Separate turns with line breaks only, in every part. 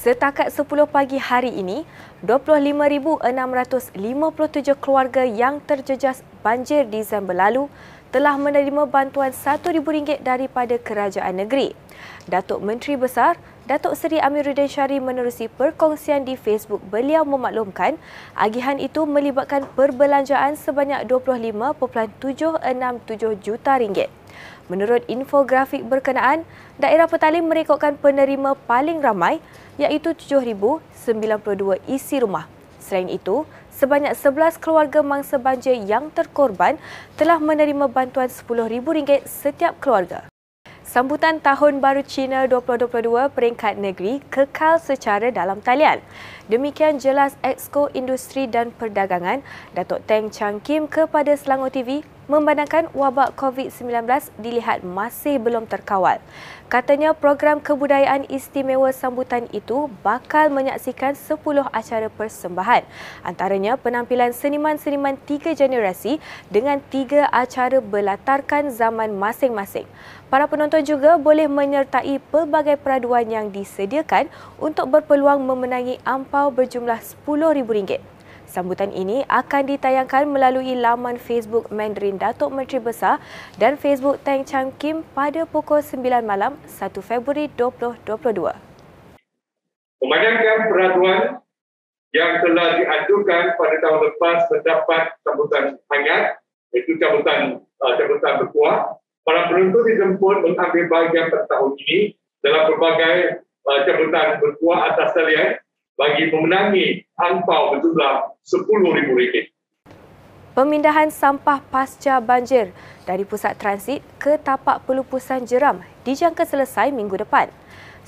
Setakat 10 pagi hari ini, 25,657 keluarga yang terjejas banjir Disember lalu telah menerima bantuan RM1,000 daripada kerajaan negeri. Datuk Menteri Besar, Datuk Seri Amiruddin Syari menerusi perkongsian di Facebook beliau memaklumkan agihan itu melibatkan perbelanjaan sebanyak 25.767 juta ringgit. Menurut infografik berkenaan, daerah Petaling merekodkan penerima paling ramai iaitu 7,092 isi rumah. Selain itu, sebanyak 11 keluarga mangsa banjir yang terkorban telah menerima bantuan RM10,000 setiap keluarga. Sambutan Tahun Baru Cina 2022 peringkat negeri kekal secara dalam talian. Demikian jelas Exco Industri dan Perdagangan Datuk Teng Chang Kim kepada Selangor TV memandangkan wabak COVID-19 dilihat masih belum terkawal. Katanya program kebudayaan istimewa sambutan itu bakal menyaksikan 10 acara persembahan. Antaranya penampilan seniman-seniman tiga generasi dengan tiga acara berlatarkan zaman masing-masing. Para penonton juga boleh menyertai pelbagai peraduan yang disediakan untuk berpeluang memenangi ampau berjumlah RM10,000. Sambutan ini akan ditayangkan melalui laman Facebook Mandarin Datuk Menteri Besar dan Facebook Teng Chang Kim pada pukul 9 malam 1 Februari 2022.
Memandangkan peraduan yang telah diajukan pada tahun lepas mendapat sambutan hangat, iaitu sambutan, uh, sambutan berkuah, para penonton dijemput mengambil bahagian pada tahun ini dalam berbagai uh, jabatan berkuah atas talian bagi memenangi angpau berjumlah RM10,000.
Pemindahan sampah pasca banjir dari pusat transit ke tapak pelupusan jeram dijangka selesai minggu depan.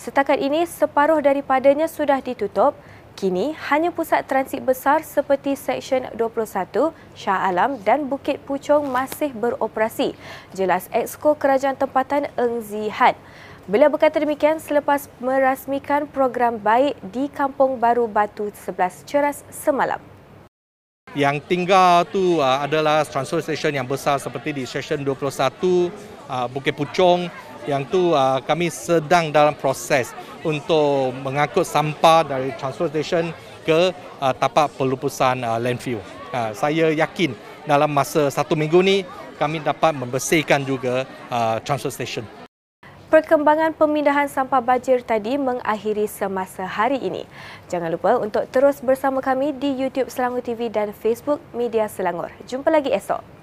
Setakat ini, separuh daripadanya sudah ditutup Kini, hanya pusat transit besar seperti Seksyen 21, Shah Alam dan Bukit Puchong masih beroperasi. Jelas Exco Kerajaan Tempatan Eng Zihan. Beliau berkata demikian selepas merasmikan program baik di Kampung Baru Batu 11 Ceras semalam.
Yang tinggal tu uh, adalah transfer station yang besar seperti di Seksyen 21, uh, Bukit Puchong, yang tu uh, kami sedang dalam proses untuk mengangkut sampah dari transfer station ke uh, tapak pelupusan uh, landfill. Uh, saya yakin dalam masa satu minggu ni kami dapat membersihkan juga uh, transfer station.
Perkembangan pemindahan sampah banjir tadi mengakhiri semasa hari ini. Jangan lupa untuk terus bersama kami di YouTube Selangor TV dan Facebook Media Selangor. Jumpa lagi esok.